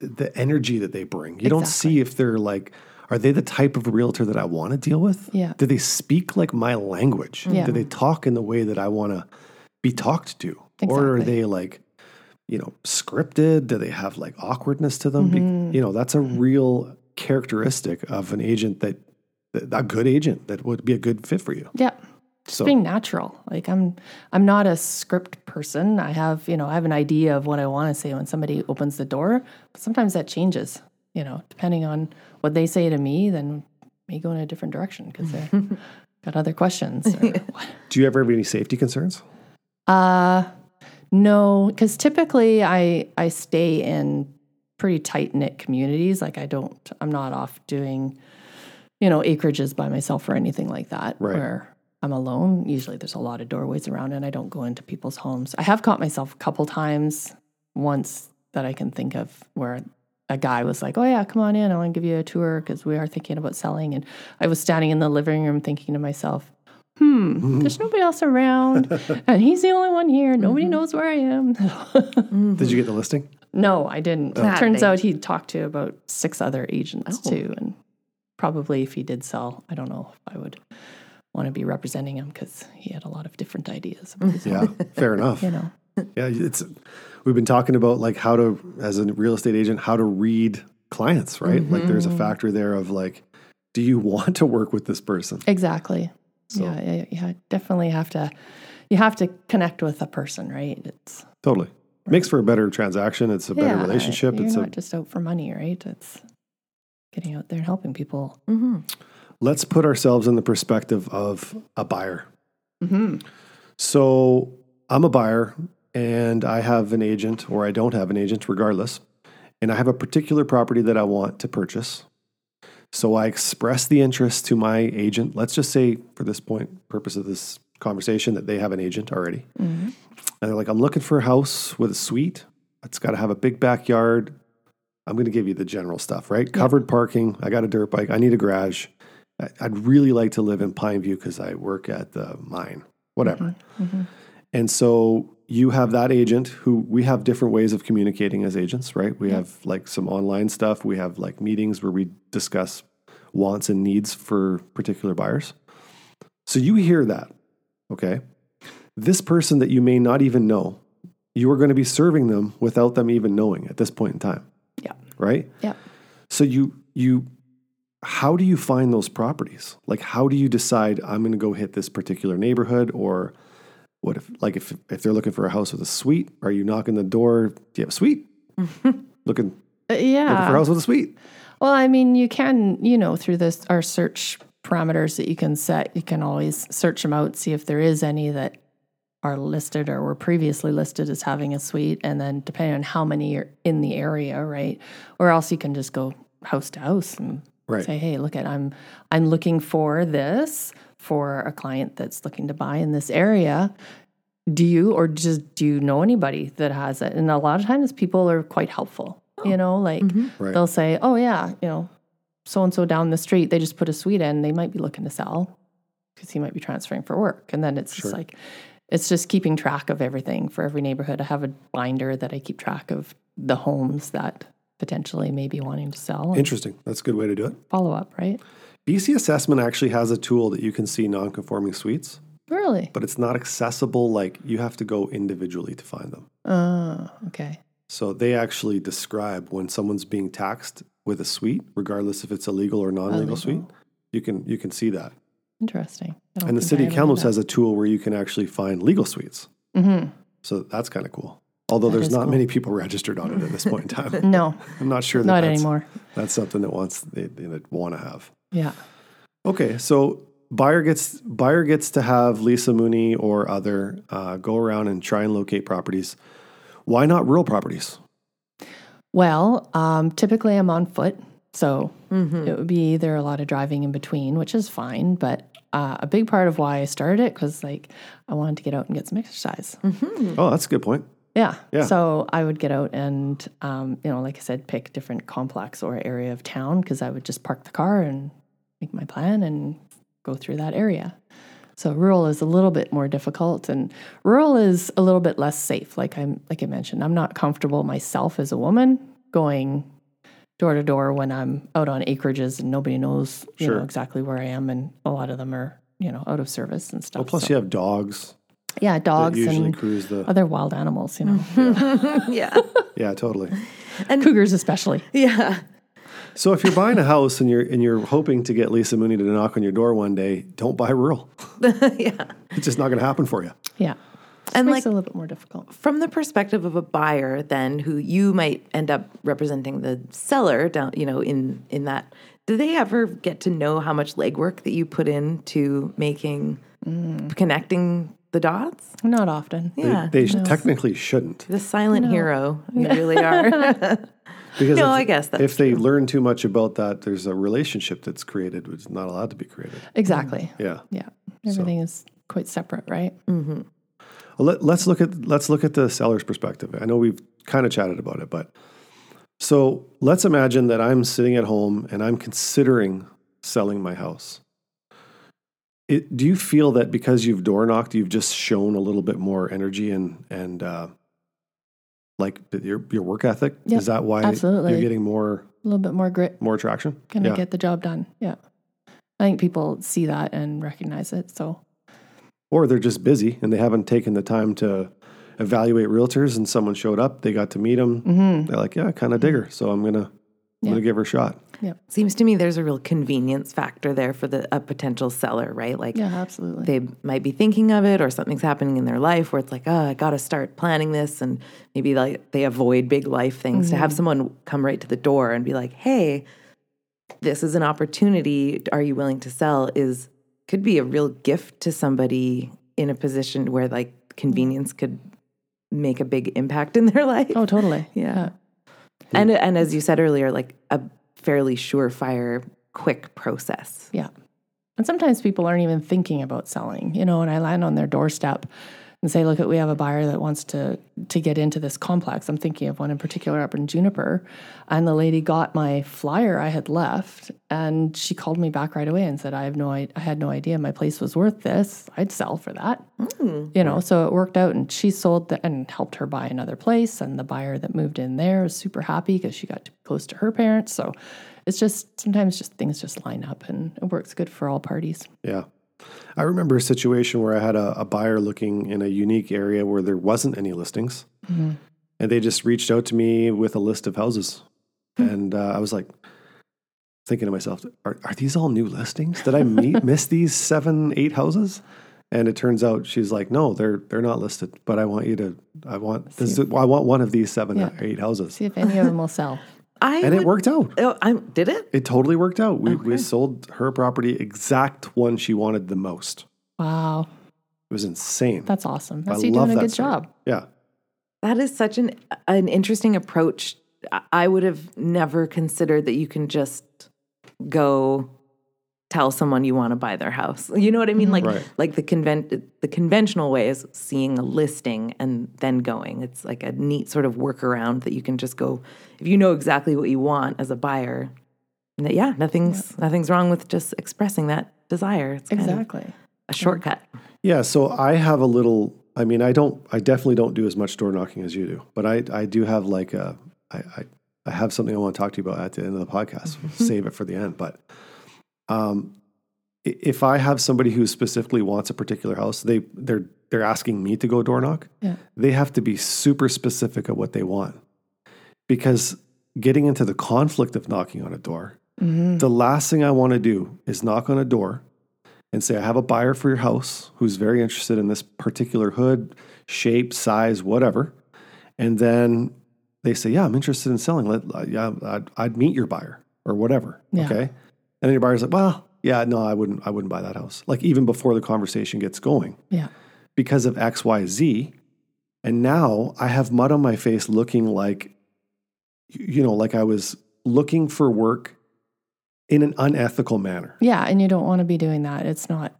the energy that they bring. You don't see if they're like, are they the type of realtor that I want to deal with? Yeah. Do they speak like my language? Yeah. Do they talk in the way that I want to be talked to? Or are they like, you know, scripted? Do they have like awkwardness to them? Mm-hmm. you know, that's a real characteristic of an agent that, that a good agent that would be a good fit for you. Yeah. Just So- being natural. Like I'm I'm not a script person. I have, you know, I have an idea of what I want to say when somebody opens the door, but sometimes that changes, you know, depending on what they say to me, then may go in a different direction because they've got other questions. Do you ever have any safety concerns? Uh no, because typically I I stay in pretty tight knit communities. Like I don't I'm not off doing, you know, acreages by myself or anything like that. Right. Where I'm alone. Usually there's a lot of doorways around and I don't go into people's homes. I have caught myself a couple times once that I can think of where a guy was like, Oh yeah, come on in, I want to give you a tour because we are thinking about selling. And I was standing in the living room thinking to myself, hmm, there's nobody else around. and he's the only one here. Nobody knows where I am. Did you get the listing? no, I didn't. Ah, Turns thank- out he'd talked to about six other agents too. And probably if he did sell, I don't know if I would want to be representing him because he had a lot of different ideas. about Yeah, fair enough. you know, Yeah, it's we've been talking about like how to as a real estate agent how to read clients, right? Like there's a factor there of like do you want to work with this person? exactly. Yeah, yeah, yeah, definitely have to. You have to connect with a person, right? It's Totally. Makes for a better transaction, it's a better relationship, You're it's not a just out for money, right? It's getting out there and helping people. let's put ourselves in the perspective of a buyer. Mm-hmm. So I'm a buyer and I have an agent or I don't have an agent, regardless. And I have a particular property that I want to purchase. So I express the interest to my agent. Let's just say, for this point, purpose of this conversation, that they have an agent already. Mm-hmm. And they're like, I'm looking for a house with a suite. It's got to have a big backyard. I'm going to give you the general stuff, right? Covered parking. I got a dirt bike. I need a garage. I'd really like to live in Pineview because I work at the mine, whatever. Mm-hmm. Mm-hmm. And so you have that agent who we have different ways of communicating as agents, right? We have like some online stuff. We have like meetings where we discuss wants and needs for particular buyers. So you hear that, okay? this person that you may not even know, you are going to be serving them without them even knowing at this point in time, Yeah. right? Yeah. So you you how do you find those properties? Like how do you decide I'm going to go hit this particular neighborhood or what if like if if they're looking for a house with a suite, are you knocking the door? Do you have a suite? looking Uh, looking yeah. for a house with a suite. Well, I mean, you can, you know, through this our search parameters that you can set, you can always search them out, see if there is any that are listed or were previously listed as having a suite, and then depending on how many are in the area, right? Or else you can just go house to house and Right. say, "Hey, look at I'm I'm looking for this for a client that's looking to buy in this area." Do you or just do you know anybody that has it? And a lot of times people are quite helpful. You oh. know, like mm-hmm. Right. they'll say, "Oh yeah, you know, so and so down the street, they just put a suite in. They might be looking to sell because he might be transferring for work." And then it's just like it's just keeping track of everything for every neighborhood. I have a binder that I keep track of the homes that potentially may be wanting to sell Interesting. That's a good way to do it. follow up, right? BC Assessment actually has a tool that you can see non-conforming suites, Really? but it's not accessible. Like you have to go individually to find them. Uh, okay. So they actually describe when someone's being taxed with a suite, regardless if it's a legal or non-legal Illegal. suite. You can you can see that. Interesting. And the city of Kamloops has a tool where you can actually find legal suites. Mhm. So that's kind of cool. Although there's not cool. many people registered on it at this point in time. No, I'm not sure that not that's, anymore. that's something that wants they, they want to have. Yeah. Okay, so buyer gets buyer gets to have Lisa Moonie or other uh, go around and try and locate properties. Why not rural properties? Well, um, typically I'm on foot, so Mm-hmm. it would be either a lot of driving in between, which is fine. But uh, a big part of why I started it because like I wanted to get out and get some exercise. Oh, that's a good point. Yeah. Yeah. So I would get out and, um, you know, like I said, pick different complex or area of town because I would just park the car and make my plan and go through that area. So rural is a little bit more difficult, and rural is a little bit less safe. Like I'm, like I mentioned, I'm not comfortable myself as a woman going door to door when I'm out on acreages and nobody knows, you Sure. know, exactly where I am, and a lot of them are, you know, out of service and stuff. Well, plus So- you have dogs yeah, dogs and cruise the. other wild animals, you know, yeah. Yeah, totally. And cougars especially. Yeah. So if you're buying a house and you're and you're hoping to get Lisa Moonie to knock on your door one day, don't buy rural. yeah. It's just not going to happen for you. Yeah. And Makes like it a little bit more difficult. from the perspective of a buyer then who you might end up representing the seller down you know in in that do they ever get to know how much legwork that you put into making mm. connecting the dots Not often. yeah They sh- technically shouldn't the silent hero you really are because No, if, I guess that's if they learn too much about that, there's a relationship that's created which is not allowed to be created. Exactly. Mm-hmm. Yeah. Yeah. Everything is quite separate, right? Mm-hmm. Well, let, let's look at let's look at the seller's perspective. I know we've kind of chatted about it, but so let's imagine that I'm sitting at home and I'm considering selling my house. It, do you feel that because you've door knocked, you've just shown a little bit more energy and and uh, like your your work ethic? Yep, Is that why absolutely. you're getting more A little bit more grit. more traction? Gonna yeah. get the job done. Yeah. I think people see that and recognize it. So or they're just busy and they haven't taken the time to evaluate realtors and someone showed up they got to meet them they're like yeah kind of dig her so i'm gonna i'm Mm-hmm. Yeah. gonna give her a shot Yeah. seems to me there's a real convenience factor there for the a potential seller right like yeah, absolutely. they might be thinking of it or something's happening in their life where it's like, oh, I got to start planning this. And maybe like they avoid big life things to have someone come right to the door and be like, hey, this is an opportunity. Are you willing to sell? Is could be a real gift to somebody in a position where like convenience could make a big impact in their life. oh, totally. Yeah. Hmm. And and as you said earlier, like a fairly surefire, quick process. Yeah. And sometimes people aren't even thinking about selling, you know, and I land on their doorstep and say, look, we have a buyer that wants to to get into this complex. I'm thinking of one in particular up in Juniper. And the lady got my flyer I had left and she called me back right away and said, I have no I, I had no idea my place was worth this. I'd sell for that. Mm. You know, so it worked out and she sold the, and helped her buy another place. And the buyer that moved in there was super happy because she got to be close to her parents. So it's just sometimes just things just line up and it works good for all parties. yeah I remember a situation where I had a, a buyer looking in a unique area where there wasn't any listings, Mm-hmm. and they just reached out to me with a list of houses, Hmm. and uh, I was like, thinking to myself, are, are these all new listings? Did I meet, miss these seven, eight houses? And it turns out she's like, no, they're they're not listed, but I want you to, I want this, I want one of these seven Yeah. eight houses, See if any of them will sell. I and would, it worked out. Oh, I'm, did it? It totally worked out. We we sold her property exact one she wanted the most. Wow, It was insane. that's awesome. I That's you love doing a that good story. job. Yeah. That is such an an interesting approach. I- I would have never considered that you can just go tell someone you want to buy their house. You know what I mean? Mm-hmm. Like Right. like the convent the conventional way is seeing a listing and then going. It's like a neat sort of workaround that you can just go if you know exactly what you want as a buyer. that- Yeah, nothing's nothing's wrong with just expressing that desire. It's kind of Exactly. a shortcut. Yeah. So I have a little. I mean, I don't. I definitely don't do as much door knocking as you do, but I I do have like a. I I, I have something I want to talk to you about at the end of the podcast. Mm-hmm. Save it for the end, but. Um, if I have somebody who specifically wants a particular house, they they're they're asking me to go door knock. Yeah. They have to be super specific of what they want, because getting into the conflict of knocking on a door, Mm-hmm. the last thing I want to do is knock on a door and say, I have a buyer for your house who's very interested in this particular hood, shape, size, whatever. And then they say, Yeah, I'm interested in selling. Let, yeah, I'd, I'd meet your buyer or whatever. Yeah. Okay. And then your buyer's like, Well, yeah, no, I wouldn't, I wouldn't buy that house. Like even before the conversation gets going Yeah. because of X, Y, Z. And now I have mud on my face looking like, you know, like I was looking for work in an unethical manner. Yeah, and you don't want to be doing that. It's not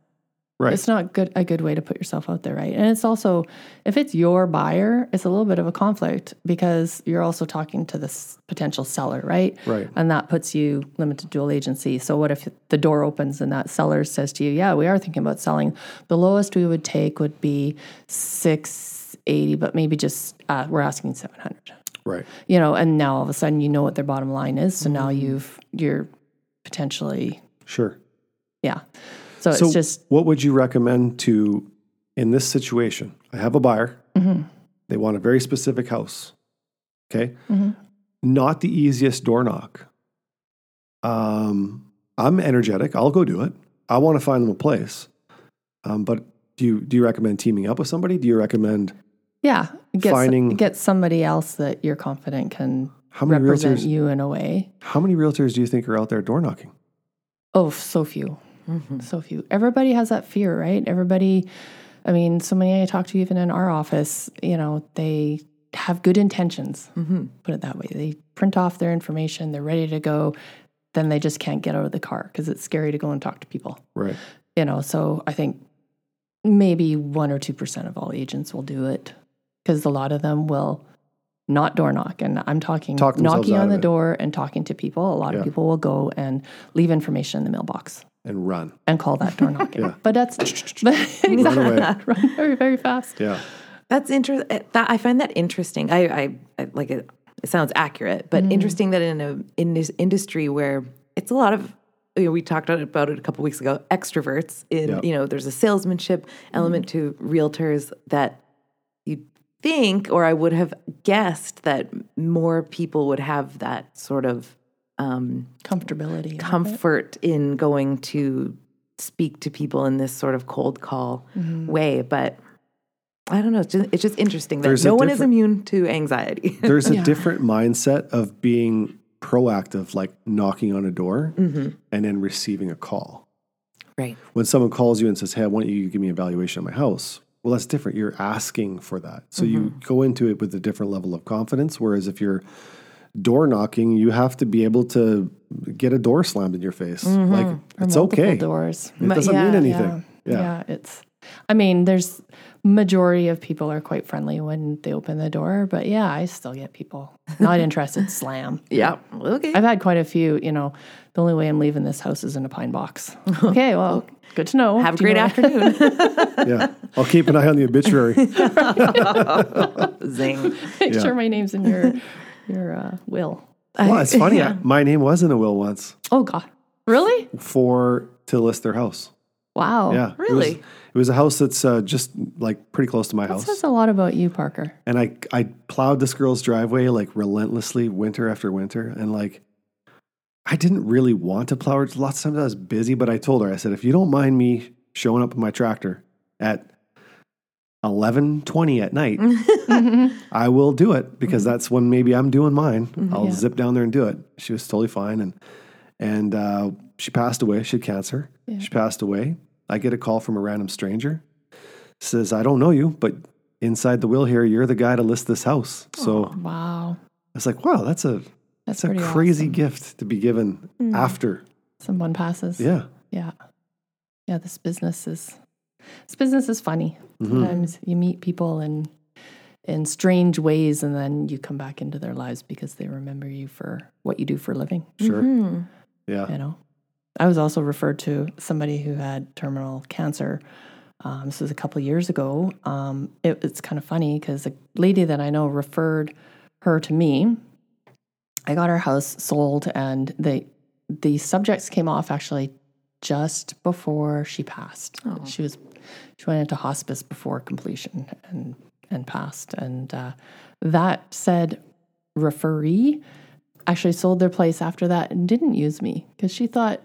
Right. it's not good a good way to put yourself out there, right? And it's also if it's your buyer, it's a little bit of a conflict because you're also talking to this potential seller, right? Right. And that puts you limited dual agency. So what if the door opens and that seller says to you, "Yeah, we are thinking about selling. The lowest we would take would be 680, but maybe just uh, we're asking 700." right. You know, and now all of a sudden you know what their bottom line is, so now you've you're potentially Sure. yeah. So, So, it's just what would you recommend to in this situation? I have a buyer. Mm-hmm. They want a very specific house. Okay. Mhm. Not the easiest door knock. Um, I'm energetic. I'll go do it. I want to find them a place. Um, but do you do you recommend teaming up with somebody? Do you recommend yeah, get finding- get somebody else that you're confident can how many represent realtors? you in a way. How many realtors do you think are out there door knocking? Oh, so few, Mm-hmm. so few. Everybody has that fear, right? Everybody. I mean, so many I talk to even in our office, you know, they have good intentions. Mm-hmm. Put it that way. They print off their information. They're ready to go. Then they just can't get out of the car because it's scary to go and talk to people. Right. you know so i think maybe 1 or 2% of all agents will do it because a lot of them will not door knock and i'm talking Talk knocking on the it. door and talking to people a lot Yeah. of people will go and leave information in the mailbox And run. and call that door knocking Yeah. but that's but exactly away. run very very fast Yeah. That's interesting. That I find that interesting. I, I, I like it. It sounds accurate, but mm. interesting that in a in this industry where it's a lot of you know, we talked about it a couple weeks ago. Extroverts in Yeah. you know, there's a salesmanship element mm. to realtors that you think, or I would have guessed that more people would have that sort of um, comfortability comfort in going to speak to people in this sort of cold call Mm-hmm. way. But I don't know. It's just, it's just interesting that There's no one is immune to anxiety. There's a different mindset of being proactive, like knocking on a door Mm-hmm. and then receiving a call. right. When someone calls you and says, Hey, I want you to give me a valuation of my house. Well, that's different. You're asking for that. So you Mm-hmm. go into it with a different level of confidence. Whereas if you're door knocking, you have to be able to get a door slammed in your face. Like Mm-hmm. Or it's okay. doors It doesn't yeah, mean anything. yeah. Yeah. it's i mean there's majority of people are quite friendly when they open the door but yeah i still get people not interested slam Yeah. Okay. I've had quite a few, you know, the only way I'm leaving this house is in a pine box. Okay, well, good to know. Have a great afternoon. Yeah. I'll keep an eye on the obituary. Zing. Make Yeah. sure my name's in your your uh, will. well, it's funny. My name was in a will once Oh God, really? for to list their house. Wow. Yeah, It was, Really? it was a house that's uh, just like pretty close to my That house. says a lot about you, Parker. and I I plowed this girl's driveway like relentlessly winter after winter, and like I didn't really want to plow her. Lots of times I was busy, but I told her I said if you don't mind me showing up with my tractor at eleven twenty at night, I will do it because mm-hmm. that's when maybe I'm doing mine. Mm-hmm. I'll Yeah. zip down there and do it. She was totally fine, and and uh, she passed away. She had cancer. Yeah. She passed away. I get a call from a random stranger. Says I don't know you, but inside the will here, you're the guy to list this house. So Wow. I was like, wow, that's a That's that's a crazy awesome. gift to be given mm. after. Someone passes. Yeah. Yeah. Yeah. This business is this business is funny. Mm-hmm. Sometimes you meet people in in strange ways and then you come back into their lives because they remember you for what you do for a living. Sure. Hmm. Yeah. You know. I was also referred to somebody who had terminal cancer. Um, this was a couple years ago. Um, it, it's kind of funny because a lady that I know referred her to me. I got her house sold, and the the subjects came off actually just before she passed. She was she went into hospice before completion and and passed. And uh, that said referee actually sold their place after that and didn't use me because she thought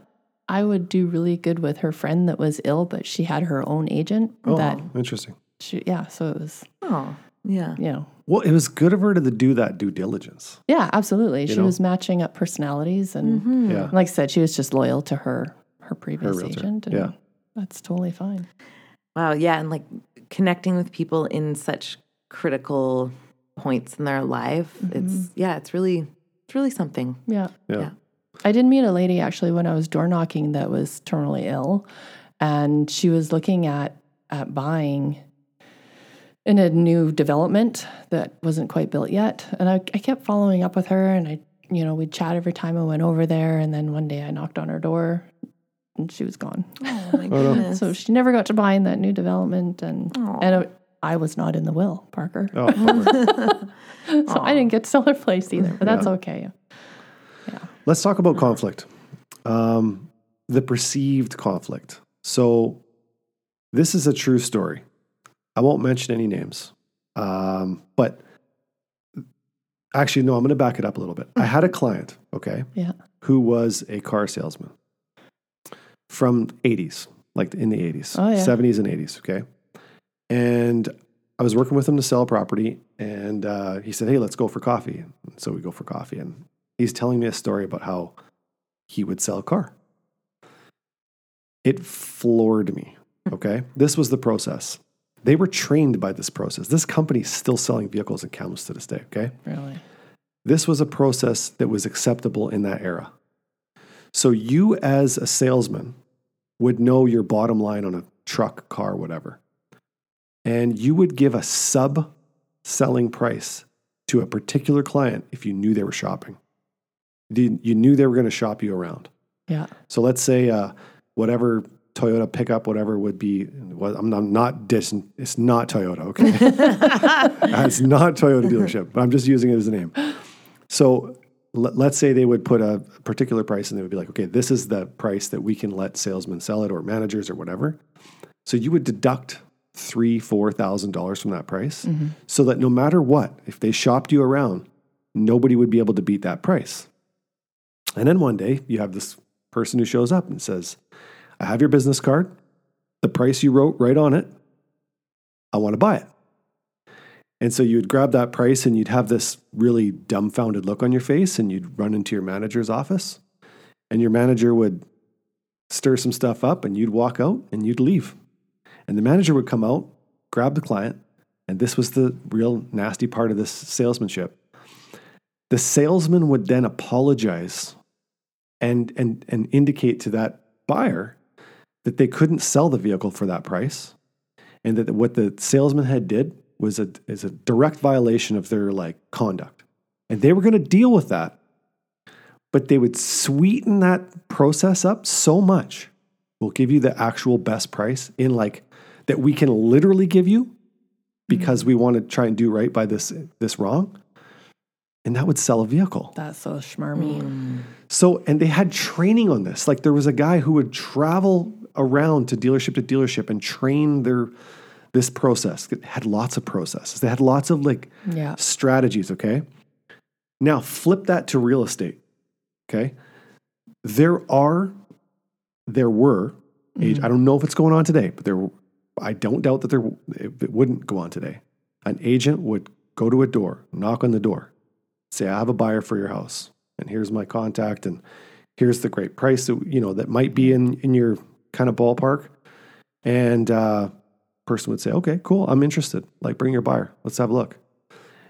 I would do really good with her friend that was ill, but she had her own agent Oh, that interesting. she, yeah, so it was, Oh, yeah. you know, Well, it was good of her to do that due diligence. yeah, absolutely. she know? was matching up personalities and Mm-hmm. Yeah. like I said, she was just loyal to her, her previous realtor, agent. And yeah. That's totally fine. Wow. Yeah. And like connecting with people in such critical points in their life. It's, mm-hmm. yeah, it's really, it's really something. Yeah. Yeah. Yeah. I did meet a lady actually when I was door knocking that was terminally ill, and she was looking at at buying in a new development that wasn't quite built yet. And I, I kept following up with her, and I, you know, we'd chat every time I went over there. And then one day I knocked on her door, and she was gone. Oh my goodness. So she never got to buy in that new development, and Aw. and uh, I was not in the will, Parker. Oh, bummer. So I didn't get to sell her place either, but that's okay. Yeah. Let's talk about conflict. Um, the perceived conflict. So, this is a true story. I won't mention any names, um, but actually, no, I'm going to back it up a little bit. I had a client, okay, Yeah. who was a car salesman from 80s, like in the 80s, Oh, yeah. 70s and 80s, okay? And I was working with him to sell a property, and uh, he said, Hey, let's go for coffee. And so we go for coffee, and he's telling me a story about how he would sell a car. It floored me, okay? this was the process. They were trained by this process. This company is still selling vehicles in Kamloops to this day, okay? Really. This was a process that was acceptable in that era. So you as a salesman would know your bottom line on a truck, car, whatever. And you would give a sub selling price to a particular client if you knew they were shopping. You knew they were going to shop you around. Yeah. So let's say uh, whatever Toyota pickup, whatever would be. Well, I'm not, I'm not dissing. It's not Toyota. Okay, it's not Toyota dealership, but I'm just using it as a name. So let, let's say they would put a particular price, and they would be like, okay, this is the price that we can let salesmen sell it, or managers, or whatever. So you would deduct three, four thousand dollars from that price, mm-hmm. so that no matter what, if they shopped you around, nobody would be able to beat that price. And then one day you have this person who shows up and says, I have your business card, the price you wrote right on it. I want to buy it. And so you'd grab that price and you'd have this really dumbfounded look on your face and you'd run into your manager's office and your manager would stir some stuff up and you'd walk out and you'd leave. And the manager would come out, grab the client, and this was the real nasty part of this salesmanship. The salesman would then apologize and, and, and indicate to that buyer that they couldn't sell the vehicle for that price and that what the salesman had did was a, is a direct violation of their like conduct. And they were going to deal with that. But they would sweeten that process up so much we'll give you the actual best price in like that we can literally give you because mm-hmm. we want to try and do right by this this wrong and that would sell a vehicle. That's so schmarmy. Mm. so, and they had training on this. Like there was a guy who would travel around to dealership to dealership and train their this process. Had lots of processes. They had lots of like Yeah. strategies, okay? Now flip that to real estate. Okay? There are there were age I don't know if it's going on today, but there I don't doubt that there it, it wouldn't go on today. An agent would go to a door, knock on the door, say I have a buyer for your house and here's my contact and here's the great price that you know that might be in in your kind of ballpark and uh person would say okay cool i'm interested like bring your buyer let's have a look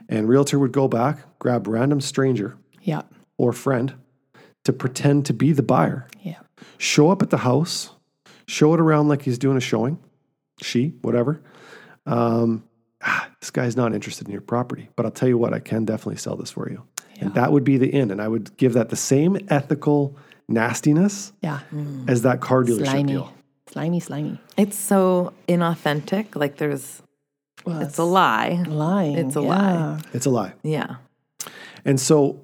and realtor would go back grab random stranger Yeah. or friend to pretend to be the buyer Yeah. show up at the house show it around like he's doing a showing she whatever um ah, this guy's not interested in your property but i'll tell you what i can definitely sell this for you and that would be the in and i would give that the same ethical nastiness Yeah. as that car dealership Slimy. deal Slimy, slimy. It's so inauthentic. Like there's, Well, it's a lie. lying. It's a yeah. lie. it's a lie Yeah. And so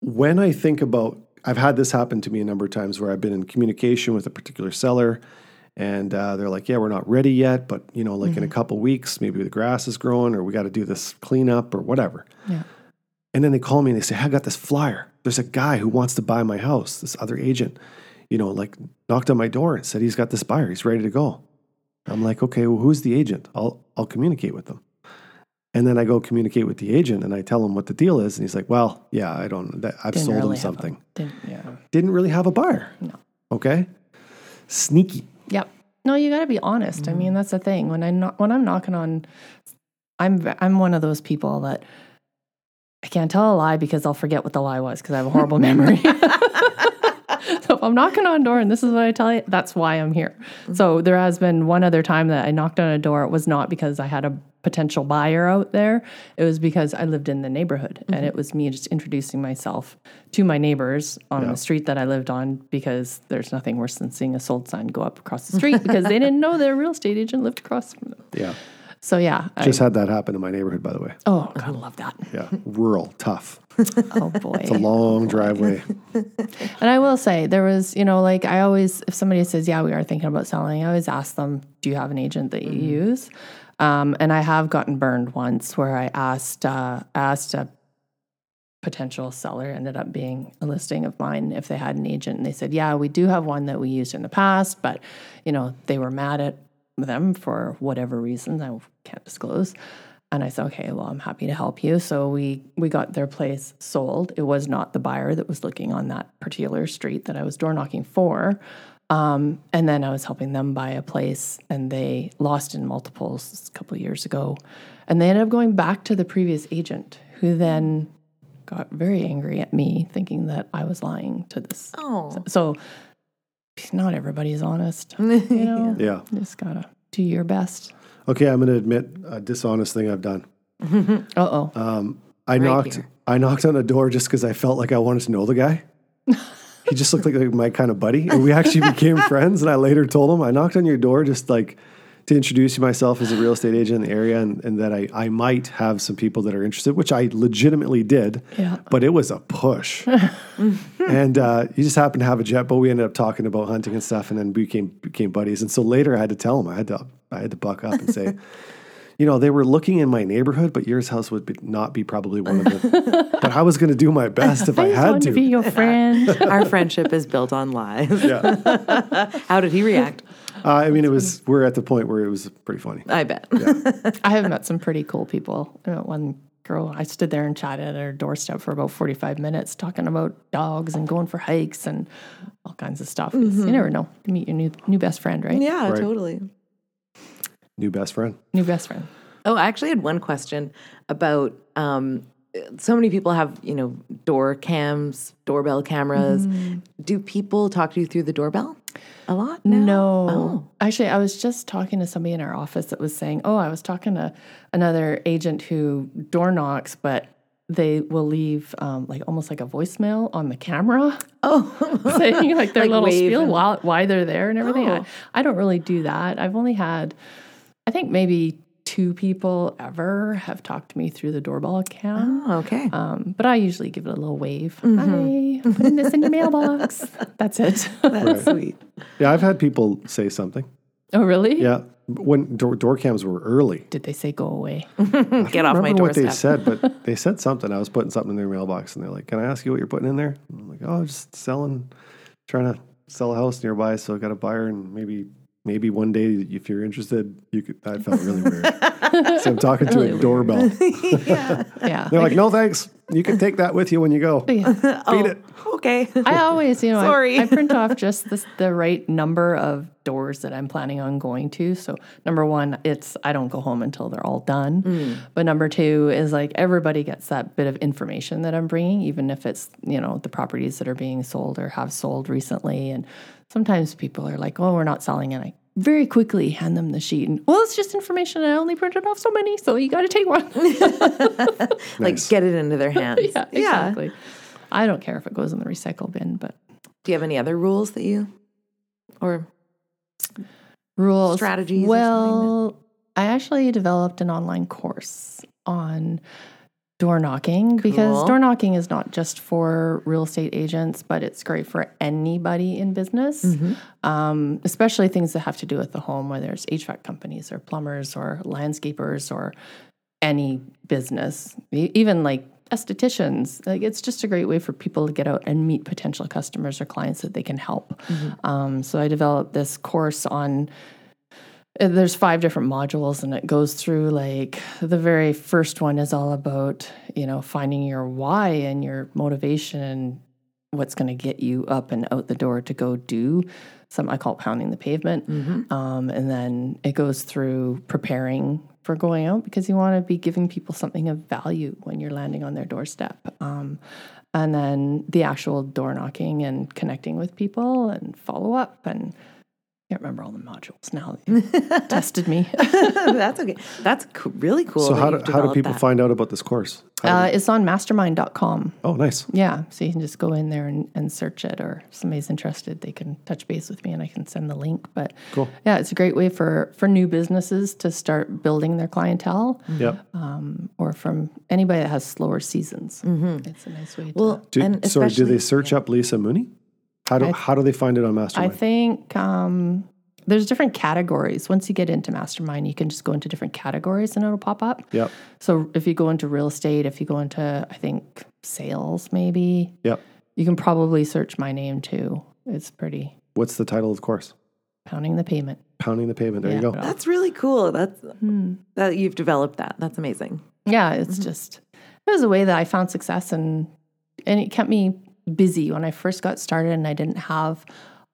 when I think about, I've had this happen to me a number of times where I've been in communication with a particular seller and uh, they're like, yeah, we're not ready yet, but you know, like in a couple weeks, maybe the grass is growing or we got to do this cleanup or whatever. Yeah. And then they call me and they say, hey, I got this flyer. There's a guy who wants to buy my house, this other agent, you know, like knocked on my door and said he's got this buyer, he's ready to go. I'm like, okay, well, who's the agent? I'll I'll communicate with them. And then I go communicate with the agent and I tell him what the deal is. And he's like, well, yeah, I don't, that, I've Didn't sold really him have a- something. didn't- yeah. Didn't really have a buyer. No. Okay. Sneaky. Yep. No, you got to be honest. I mean, that's the thing. When I kno- when I'm knocking on, I'm I'm one of those people that I can't tell a lie because I'll forget what the lie was because I have a horrible memory. I'm knocking on a door and this is what I tell you, that's why I'm here. So there has been one other time that I knocked on a door. It was not because I had a potential buyer out there. It was because I lived in the neighborhood and it mm-hmm. was me just introducing myself to my neighbors on the street that I lived on because there's nothing worse than seeing a sold sign go up across the street because they didn't know their real estate agent lived across from them. Yeah. So yeah, I, Just had that happen in my neighborhood, by the way. oh god, I love that. Yeah. Rural, tough. Oh boy. It's a long driveway. And I will say, there was, you know, like I always, if somebody says, yeah, we are thinking about selling, I always ask them, do you have an agent that you use? Um, and I have gotten burned once where I asked, uh, asked a potential seller, ended up being a listing of mine, if they had an agent. And they said, yeah, we do have one that we used in the past, but, you know, they were mad at them for whatever reasons I can't disclose. And I said, okay, well, I'm happy to help you. So we we got their place sold. It was not the buyer that was looking on that particular street that I was door knocking for. Um, and then I was helping them buy a place, and they lost in multiples a couple of years ago. And they ended up going back to the previous agent, who then got very angry at me, thinking that I was lying to this. Oh. So not everybody's honest. You know, Yeah. you just gotta do your best. Okay. I'm going to admit a dishonest thing I've done. Uh oh. I knocked, here. I knocked on a door just because I felt like I wanted to know the guy. he just looked like, like my kind of buddy. And we actually became friends. And I later told him, I knocked on your door just like to introduce myself as a real estate agent in the area and, and that I, I might have some people that are interested, which I legitimately did. Yeah. But it was a push. and uh, he just happened to have a jet boat. We ended up talking about hunting and stuff and then became became buddies. And so later I had to tell him, I had to I had to buck up and say, you know, they were looking in my neighborhood, but yours house would be, not be probably one of them. but I was going to do my best if I, I had wanted to. be your friend. Our friendship is built on lies. Yeah, How did he react? Uh, I mean, it was. We're at the point where it was pretty funny. I bet. I have met some pretty cool people. You know, one girl, I stood there and chatted at her doorstep for about 45 minutes talking about dogs and going for hikes and all kinds of stuff. 'Cause You never know. You meet your new new best friend, right? yeah, Right. totally. New best friend. New best friend. Oh, I actually had one question about um, so many people have, you know, door cams, doorbell cameras. Do people talk to you through the doorbell a lot? now? No. Oh. Actually, I was just talking to somebody in our office that was saying, oh, I was talking to another agent who door knocks, but they will leave um, like almost like a voicemail on the camera. Oh, saying like their Like little spiel and- while, why they're there and everything. Oh. I, I don't really do that. I've only had, I think maybe two people ever have talked to me through the doorbell cam. Oh, okay. Um, but I usually give it a little wave. Hi, I'm putting this in your mailbox. That's it. That's sweet. Yeah, I've had people say something. oh, really? Yeah, when door, door cams were early. Did they say go away? Get off my remember what they said, but they said something. I was putting something in their mailbox, and they're like, "Can I ask you what you're putting in there?" And I'm like, "Oh, just selling, trying to sell a house nearby, so I got a buyer, and maybe, maybe one day, if you're interested, you could." I felt really weird. so I'm talking to Really a weird. doorbell. Yeah. They're like, "No, thanks. You can take that with you when you go. Beat Yeah. Oh, it." Okay. I always, you know, I- Sorry. I, print off just this, the right number of doors that I'm planning on going to. So number one, it's I don't go home until they're all done. Mm. But number two is like everybody gets that bit of information that I'm bringing, even if it's you know the properties that are being sold or have sold recently. And sometimes people are like, "Oh, we're not selling," and I very quickly hand them the sheet and well, it's just information. I only printed off so many, so you got to take one. Like Nice. get it into their hands. yeah, exactly. I don't care if it goes in the recycle bin, but Do you have any other rules that you or rules strategies or Well, I actually developed an online course on door knocking because Cool. door knocking is not just for real estate agents, but it's great for anybody in business, Mm-hmm. um, especially things that have to do with the home, whether it's HVAC companies or plumbers or landscapers or any business, even like estheticians. Like it's just a great way for people to get out and meet potential customers or clients that they can help. Um, so I developed this course on. Uh, There's five different modules, and it goes through like the very first one is all about you know finding your why and your motivation and what's going to get you up and out the door to go do some I call it pounding the pavement. Um, and then it goes through preparing for going out because you want to be giving people something of value when you're landing on their doorstep. Um, and then the actual door knocking and connecting with people and follow up and can't remember all the modules now. Tested me. That's okay. That's co- really cool. So how do, how do people that. find out about this course? Uh, it's on mastermind.com. they- oh, nice. Yeah, so you can just go in there and, and search it, or if somebody's interested, they can touch base with me and I can send the link. But Cool. yeah, it's a great way for for new businesses to start building their clientele, Yep. um, or from anybody that has slower seasons. It's a nice way. To, Well, Do, and sorry, do they especially- search up Lisa Moonie? How do how do they find it on Mastermind? I think um, there's different categories. Once you get into Mastermind, you can just go into different categories and it'll pop up. yep. So if you go into real estate, if you go into I think sales, maybe Yep. you can probably search my name too. It's pretty What's the title of the course? pounding the pavement. Pounding the pavement. There you go. That's really cool. That's Hmm. that you've developed that. That's amazing. Yeah, it's just it was a way that I found success and and it kept me busy when I first got started and I didn't have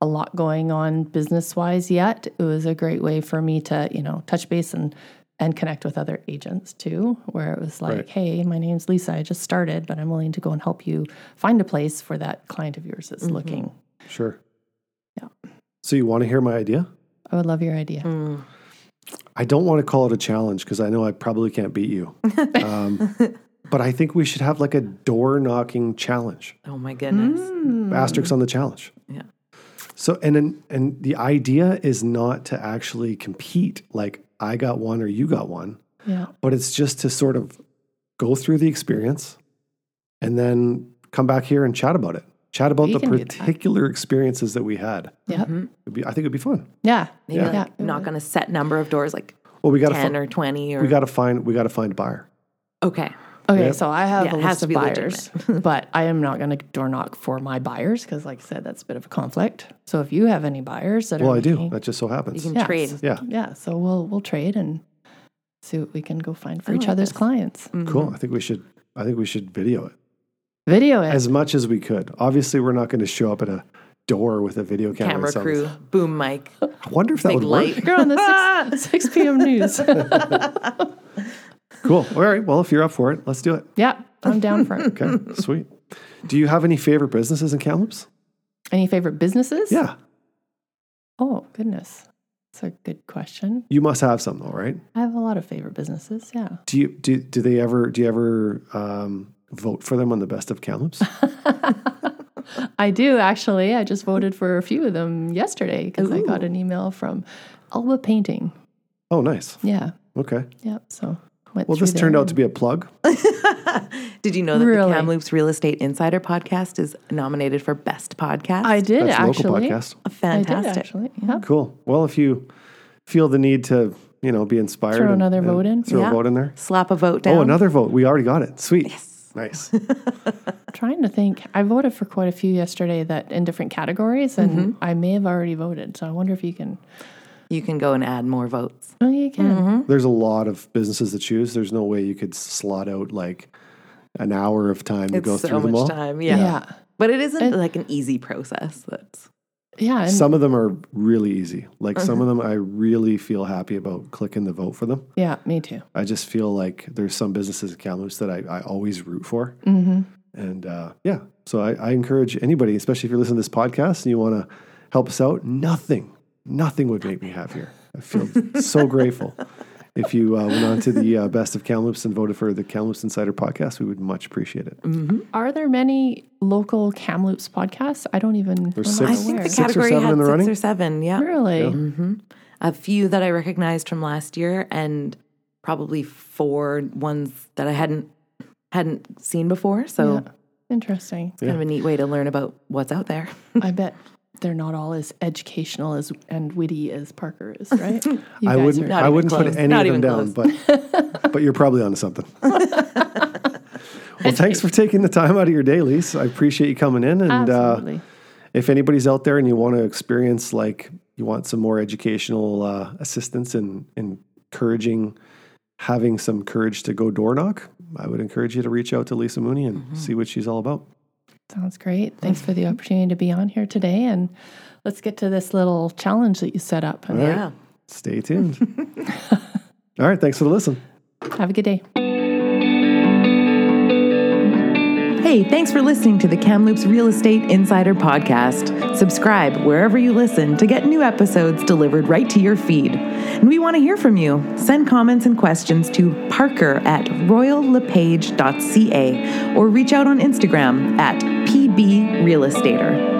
a lot going on business wise yet. It was a great way for me to, you know, touch base and and connect with other agents too, where it was like, Right. hey, my name's Lisa. I just started, but I'm willing to go and help you find a place for that client of yours that's looking. Sure. Yeah. So you want to hear my idea? I would love your idea. I don't want to call it a challenge because I know I probably can't beat you. Um, but I think we should have like a door knocking challenge. Oh my goodness. Hmm. Asterisk on the challenge. Yeah. So and then and the idea is not to actually compete like I got one or you got one, Yeah. but it's just to sort of go through the experience and then come back here and chat about it. Chat about We the can do that. particular experiences that we had. Yeah. Mm-hmm. It'd be, I think it'd be fun. Yeah. Maybe Yeah. like Yeah. knock on a set number of doors, like Well, we got to ten fi- or twenty, or we got to find we got to find a buyer. okay. Okay, Yep. so I have Yeah, a list of buyers, but I am not going to door knock for my buyers because, like I said, that's a bit of a conflict. So if you have any buyers that Well, are I do. That just so happens. You can yeah, trade. so- Yeah. yeah. So we'll we'll trade and see what we can go find for I each like other's this. clients. Mm-hmm. Cool. I think we should. I think we should video it Video it. as much as we could. Obviously, we're not going to show up at a door with a video camera. Camera crew, boom mic. I wonder if that Big would light. work. You're on the six, 6 p.m. news. Cool. All right. Well, if you're up for it, let's do it. yeah, I'm down for it. Okay. Sweet. Do you have any favorite businesses in Kamloops? Any favorite businesses? Yeah. Oh goodness, that's a good question. You must have some, though, right? I have a lot of favorite businesses. Yeah. Do you do? Do they ever? Do you ever um, vote for them on the best of Kamloops? I do actually. I just voted for a few of them yesterday because I got an email from Alba Painting. oh, nice. Yeah. Okay. Yep. So went Well, through this turned out to be a plug. Did you know that Really? the Kamloops Real Estate Insider podcast is nominated for Best Podcast? I did That's a actually. local podcast. Fantastic. I did actually. Yeah. Cool. Well, if you feel the need to, you know, be inspired, Throw and- another and vote in? Throw Yeah. a vote in there. Slap a vote down. Oh, another vote. We already got it. Sweet. Yes. Nice. trying to think. I voted for quite a few yesterday that in different categories, and Mm-hmm. I may have already voted. So I wonder if you can. You can go and add more votes. Oh, you can. Mm-hmm. There's a lot of businesses to choose. There's no way you could slot out like an hour of time to It's go so through them much all. time. Yeah. Yeah. yeah. But it isn't And- like an easy process. That's and Some of them are really easy. Like some of them, I really feel happy about clicking the vote for them. yeah, me too. I just feel like there's some businesses in Kamloops that I, I always root for. Mm-hmm. And uh, yeah, so I, I encourage anybody, especially if you're listening to this podcast and you want to help us out, nothing, nothing would make me happier. I feel so grateful. If you uh, went on to the uh, Best of Kamloops and voted for the Kamloops Insider podcast, we would much appreciate it. Are there many local Kamloops podcasts? I don't even. There's I'm six- I think aware. the Six or category seven had in the six running? or seven. Yeah. Really? A few that I recognized from last year, and probably four ones that I hadn't hadn't seen before. So Yeah. Interesting. kind of a neat way to learn about what's out there. I bet they're not all as educational as and witty as Parker is, right? I wouldn't, I wouldn't close. put any Not of them down, but but you're probably onto something. well, thanks for taking the time out of your day, Lise. I appreciate you coming in. And uh, if anybody's out there and you want to experience like you want some more educational uh, assistance and encouraging having some courage to go door knock, I would encourage you to reach out to Lisa Moonie and see what she's all about. Sounds great. Thanks for the opportunity to be on here today. And let's get to this little challenge that you set up. And Yeah. Stay tuned. all right, thanks for the listen. Have a good day. Hey, thanks for listening to the Kamloops Real Estate Insider Podcast. Subscribe wherever you listen to get new episodes delivered right to your feed. And we want to hear from you. Send comments and questions to parker at royallepage.ca or reach out on Instagram at pbrealestater.